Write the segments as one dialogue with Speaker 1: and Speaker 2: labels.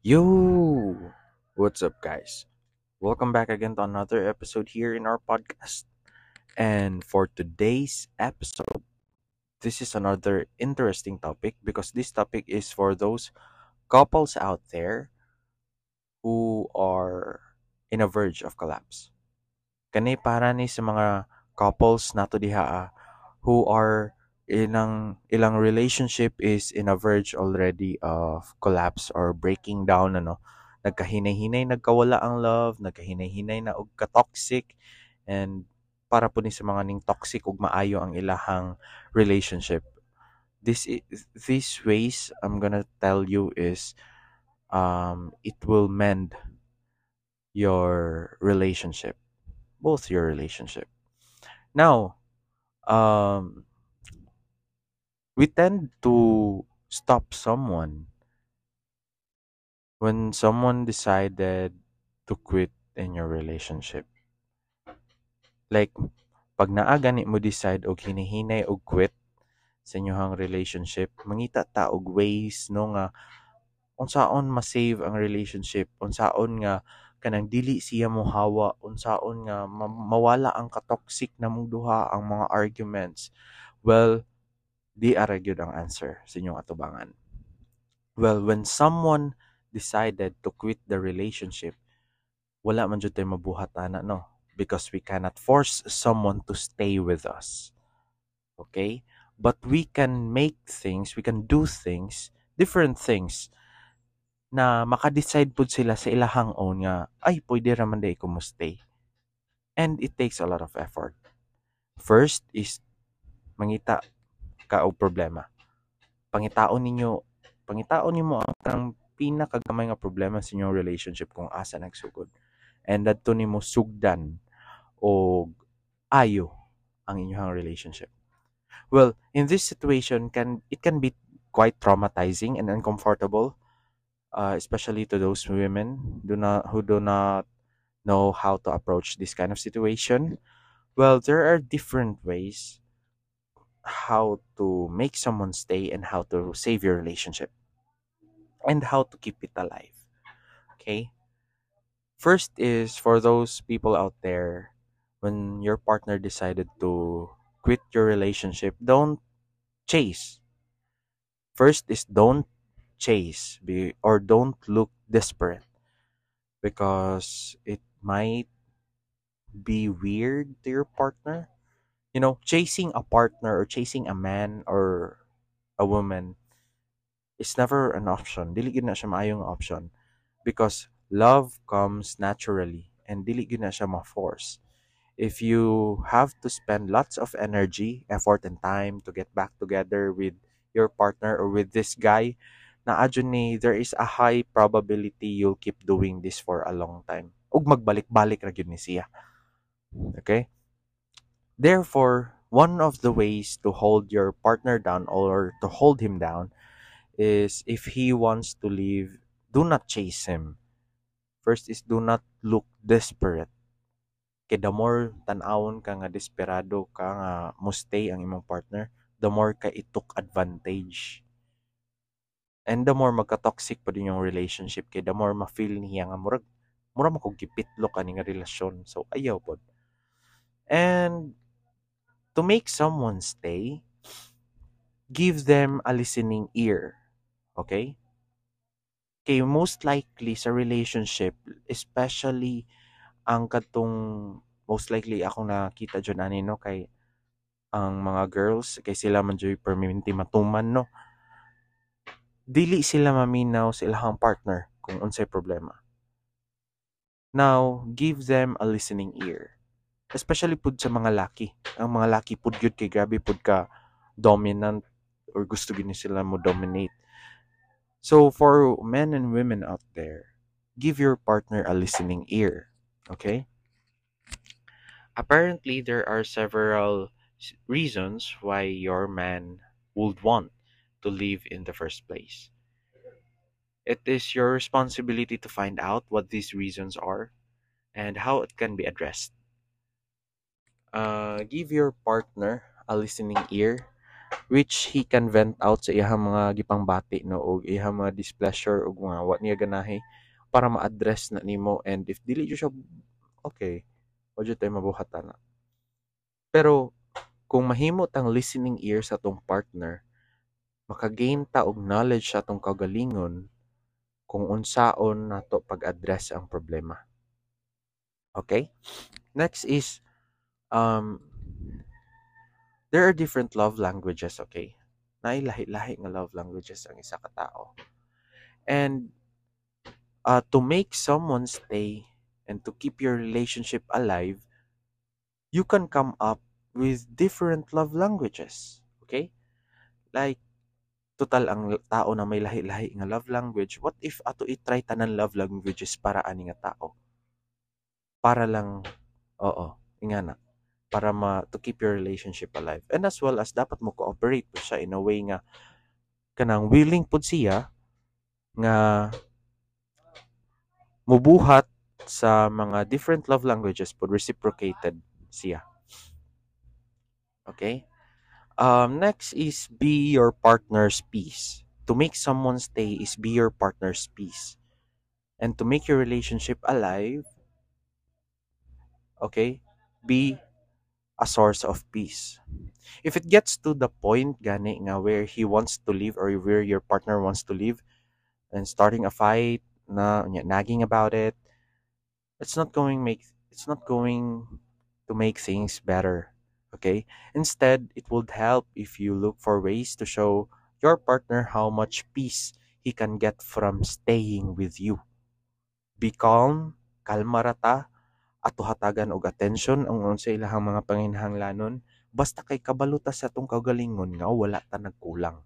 Speaker 1: Yo! What's up, guys? Welcome back again to another episode here in our podcast. And for today's episode, this is another interesting topic because this topic is for those couples out there who are in a verge of collapse. Kani para ni sa mga couples nato diha ah, who are ilang ilang relationship is in a verge already of collapse or breaking down ano? Nagkahinay-hinay nagkawala ang love nagkahinay-hinay na og ka-toxic and para po ni sa mga ning toxic ug maayo ang ilahang relationship. This i- these ways I'm gonna tell you is um it will mend your relationship both your relationship. Now um we tend to stop someone when someone decided to quit in your relationship. Like, pag naa gani mo decide og hinihinay og quit sa inyong relationship, mangita ta og ways no nga unsaon ma-save ang relationship, unsaon nga kanang dili siya mohawa, unsaon nga ma- mawala ang katoxic na mong duha ang mga arguments. Well, di ara gyud ang answer sa inyong atubangan. Well, when someone decided to quit the relationship, wala man jud tay mabuhat ana no because we cannot force someone to stay with us. Okay? But we can make things, we can do things, different things na maka-decide pud sila sa ilahang own nga ay pwede ra man day ko stay. And it takes a lot of effort. First is mangita ka og problema. Pangitaon ninyo, pangitaon nimo ang kang pinakagamay nga problema sa inyong relationship kung asa nagsugod. And adto nimo sugdan o ayo ang inyong relationship. Well, in this situation can it can be quite traumatizing and uncomfortable, uh, especially to those women do not who do not know how to approach this kind of situation. Well, there are different ways how to make someone stay and how to save your relationship and how to keep it alive. Okay? First is for those people out there when your partner decided to quit your relationship, don't chase. First is don't chase be, or don't look desperate because it might be weird to your partner. You know, chasing a partner or chasing a man or a woman is never an option. Dili gyud na siya maayong option because love comes naturally and dili gyud na siya ma-force. If you have to spend lots of energy, effort, and time to get back together with your partner or with this guy, na adyo ni there is a high probability you'll keep doing this for a long time. Ug magbalik-balik ra gyud ni siya. Okay? Therefore, one of the ways to hold your partner down or to hold him down is if he wants to leave, do not chase him. First is do not look desperate. Kay the more tan-awon ka nga desperado ka nga mo stay ang imong partner, the more ka itok advantage. And the more magka-toxic pa din yung relationship kay the more ma-feel niya nga murag mura mo kog gipitlo ka ni nga relasyon. So ayaw pod. And to make someone stay, give them a listening ear. Okay? Kay most likely sa relationship, especially ang katong most likely ako nakita dyan ani no kay ang mga girls kay sila man joy permanente matuman no dili sila maminaw sa ilahang partner kung unsay problema now give them a listening ear especially pud sa mga laki ang mga laki pud gyud kay grabe pud ka dominant or gusto gini sila mo dominate so for men and women out there give your partner a listening ear okay apparently there are several reasons why your man would want to leave in the first place. It is your responsibility to find out what these reasons are and how it can be addressed. Uh, give your partner a listening ear which he can vent out sa iyang mga gipangbati no? O iyang mga displeasure o mga wa niya ganahi para ma-address na nimo and if dili siya okay wa jud tayo mabuhatan na. Pero kung mahimo tang listening ear sa tong partner makagain ta og knowledge sa tong kagalingon kung unsaon nato pag-address ang problema. Okay? Next is um there are different love languages, okay? Nailahi-lahi nga love languages ang isa ka tao. And uh, to make someone stay and to keep your relationship alive, you can come up with different love languages, okay? Like, total ang tao na may lahi-lahi nga love language, what if ato i-try tanan love languages para ani nga tao? Para lang, oo, ingana para ma to keep your relationship alive. And as well as dapat mo cooperate po siya in a way nga kanang willing pud siya nga mubuhat sa mga different love languages pud reciprocated siya. Okay? Um, next is be your partner's peace. To make someone stay is be your partner's peace. And to make your relationship alive, okay, be a source of peace. If it gets to the point gani nga where he wants to leave or where your partner wants to leave and starting a fight na nagging about it, it's not going make it's not going to make things better. Okay? Instead, it would help if you look for ways to show your partner how much peace he can get from staying with you. Be calm, kalmarata, ato hatagan og attention ang unsa ilahang mga panginahanglanon basta kay kabaluta sa atong kagalingon nga wala ta nagkulang.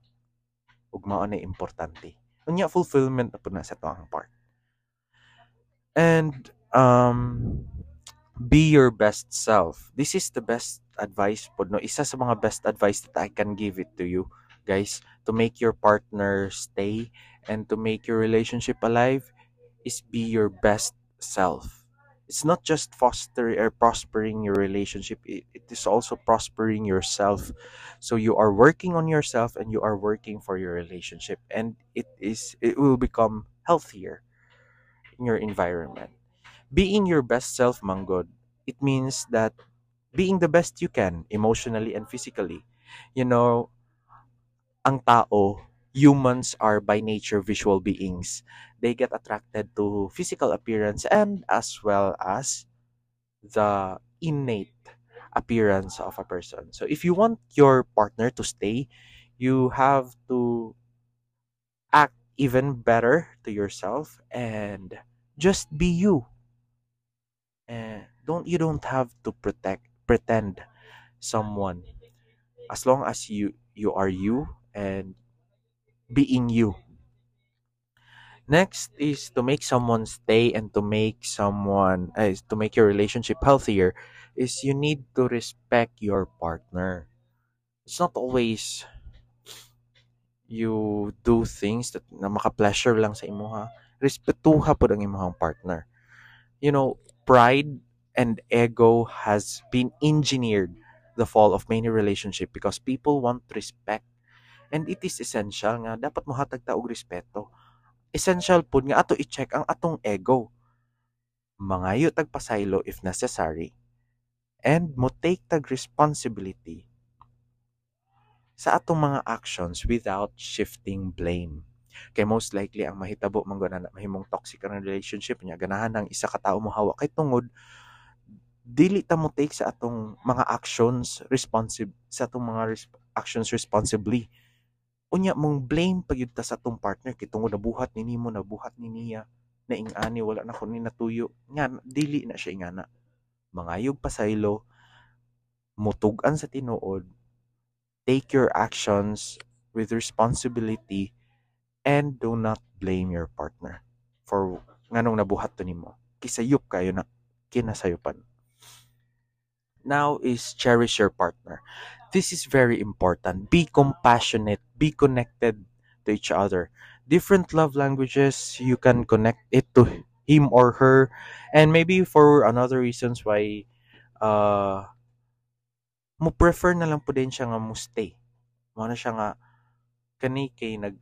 Speaker 1: Ug mao na importante. Unya fulfillment na pud na sa ang part. And um be your best self. This is the best advice pod no? Isa sa mga best advice that I can give it to you guys to make your partner stay and to make your relationship alive is be your best self it's not just fostering or prospering your relationship it, it is also prospering yourself. So you are working on yourself and you are working for your relationship and it is it will become healthier in your environment. Being your best self mangod it means that being the best you can emotionally and physically. You know ang tao humans are by nature visual beings. They get attracted to physical appearance and as well as the innate appearance of a person. So if you want your partner to stay, you have to act even better to yourself and just be you. And don't you don't have to protect pretend someone as long as you you are you and being you. Next is to make someone stay and to make someone uh, to make your relationship healthier is you need to respect your partner. It's not always you do things that na maka-pleasure lang sa imuha. Respetuha po ang imong partner. You know, pride and ego has been engineered the fall of many relationship because people want respect And it is essential nga dapat mohatag ta og respeto. Essential pud nga ato i-check ang atong ego. Mangayo tag pasaylo if necessary. And mo take tag responsibility sa atong mga actions without shifting blame. Kay most likely ang mahitabo man na mahimong toxic ang relationship niya ganahan ng isa ka tawo mo hawak kay tungod dili ta mo take sa atong mga actions responsive sa atong mga res- actions responsibly unya mong blame pagyud ta sa tong partner kay tungod nabuhat ni nimo nabuhat ni niya na ingani wala na ko ni natuyo. Nga dili na siya ingana. Mangayog pasaylo mutugan sa tinuod take your actions with responsibility and do not blame your partner for nganong nabuhat to nimo. Kisayop kayo na kinasayupan. Now is cherish your partner this is very important. Be compassionate, be connected to each other. Different love languages, you can connect it to him or her. And maybe for another reasons why uh, mo prefer na lang po din siya nga mo stay. mo siya nga kani kay nag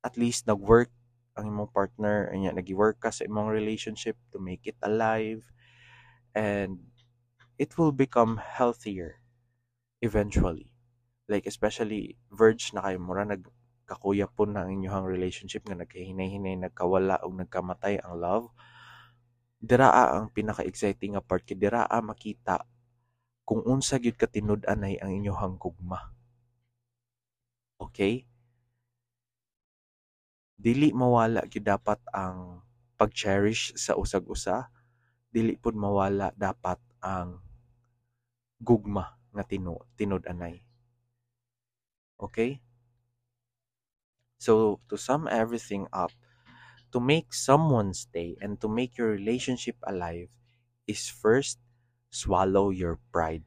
Speaker 1: at least nag-work ang imong partner anya nagi-work ka sa imong relationship to make it alive and it will become healthier eventually. Like especially verge na kayo mura nag kakuya po na ang inyong relationship nga nagkahinay-hinay nagkawala o nagkamatay ang love. Diraa ang pinaka-exciting nga part kay diraa makita kung unsa gyud ka tinud-anay ang inyong gugma okay? Dili mawala gyud dapat ang pag-cherish sa usag-usa. Dili pud mawala dapat ang gugma nga tinu tinud-anay okay? So to sum everything up to make someone stay and to make your relationship alive is first swallow your pride.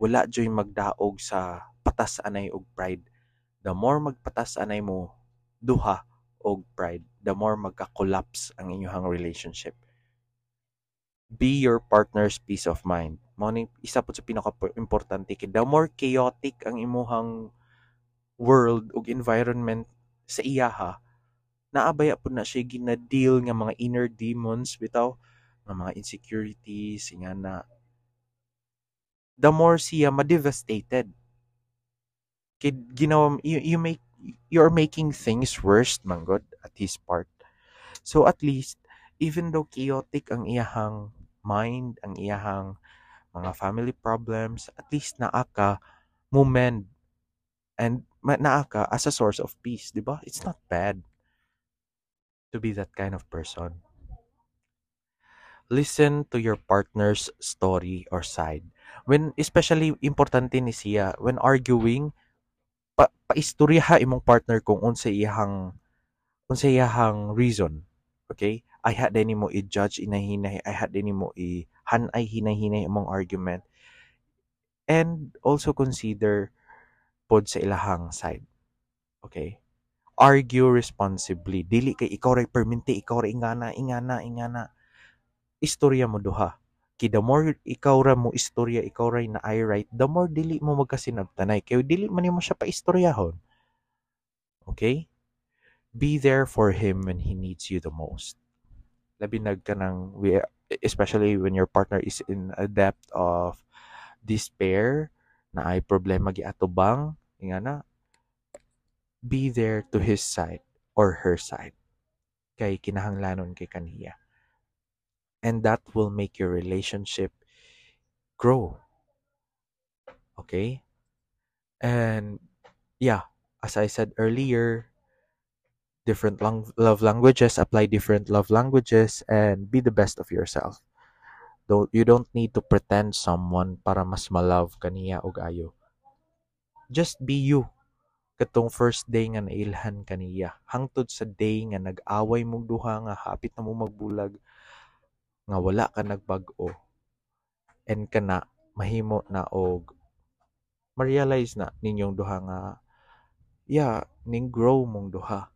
Speaker 1: Wala joy magdaog sa patas anay og pride. The more magpatas anay mo duha og pride, the more magka-collapse ang inyong relationship. Be your partner's peace of mind. Mao isa po sa pinaka-importante kay the more chaotic ang imuhang world ug environment sa iyaha, naabaya po na siya gina-deal nga mga inner demons bitaw nga mga insecurities nga na the more siya ma-devastated kid ginawa you, you make you're making things worse man God at his part. So at least even though chaotic ang iyahang mind, ang iyahang mga family problems, at least naa ka moment and naa ka as a source of peace, di ba? It's not bad to be that kind of person. Listen to your partner's story or side. When especially importante ni siya when arguing, pa paistoryaha imong partner kung unsa iyahang unsa iyahang reason. Okay? I had din mo i-judge inahinay, I had din mo i hanay hinay-hinay imong argument. And also consider pod sa ilahang side. Okay? Argue responsibly. Dili kay ikaw ray perminti, ikaw ray ingana, ingana, ingana. Istorya mo duha kay the more ikaw ra mo istorya ikaw ra na I write the more dili mo magkasinabtanay kay dili man mo siya pa istoryahon okay be there for him when he needs you the most labi nag kanang we especially when your partner is in a depth of despair na ay problema gi atubang nga na be there to his side or her side kay kinahanglanon kay kaniya and that will make your relationship grow. Okay? And yeah, as I said earlier, different lang- love languages apply different love languages and be the best of yourself. Don't you don't need to pretend someone para mas malove kaniya og ayo. Just be you. Katong first day nga nailhan kaniya, hangtod sa day nga nag-away mong duha nga hapit na mo magbulag, nga wala ka nagbag-o and kana mahimo na og ma-realize na ninyong duha nga yeah ning grow mong duha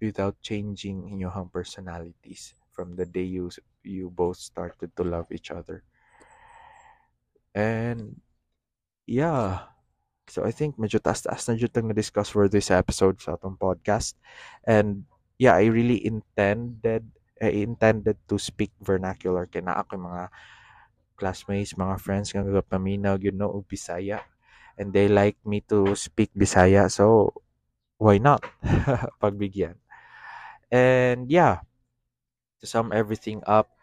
Speaker 1: without changing your own personalities from the day you you both started to love each other. And yeah. So I think medyo taas-taas na jud na-discuss for this episode sa atong podcast. And yeah I really intended I intended to speak vernacular. Kay naa ako mga classmates, mga friends nga paminaw you know Bisaya. And they like me to speak Bisaya. So why not? Pagbigyan and yeah to sum everything up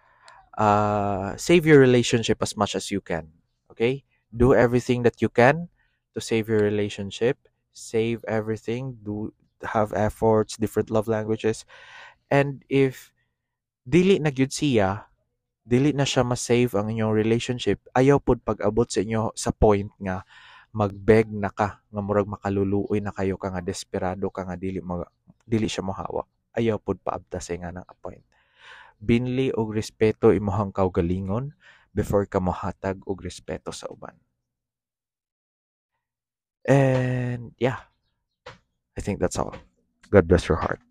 Speaker 1: uh save your relationship as much as you can okay? Do everything that you can to save your relationship. Save everything. Do have efforts different love languages. And if dili na gyud siya dili na siya ma-save ang inyong relationship ayaw pud pag-abot sa inyo sa point nga magbeg na ka nga murag makaluluoy na kayo ka nga desperado ka nga dili mag, dili siya mohawa ayaw pud paabta sa nga nang point binli og respeto imuhang kaugalingon before ka mohatag og respeto sa uban. And yeah. I think that's all. God bless your heart.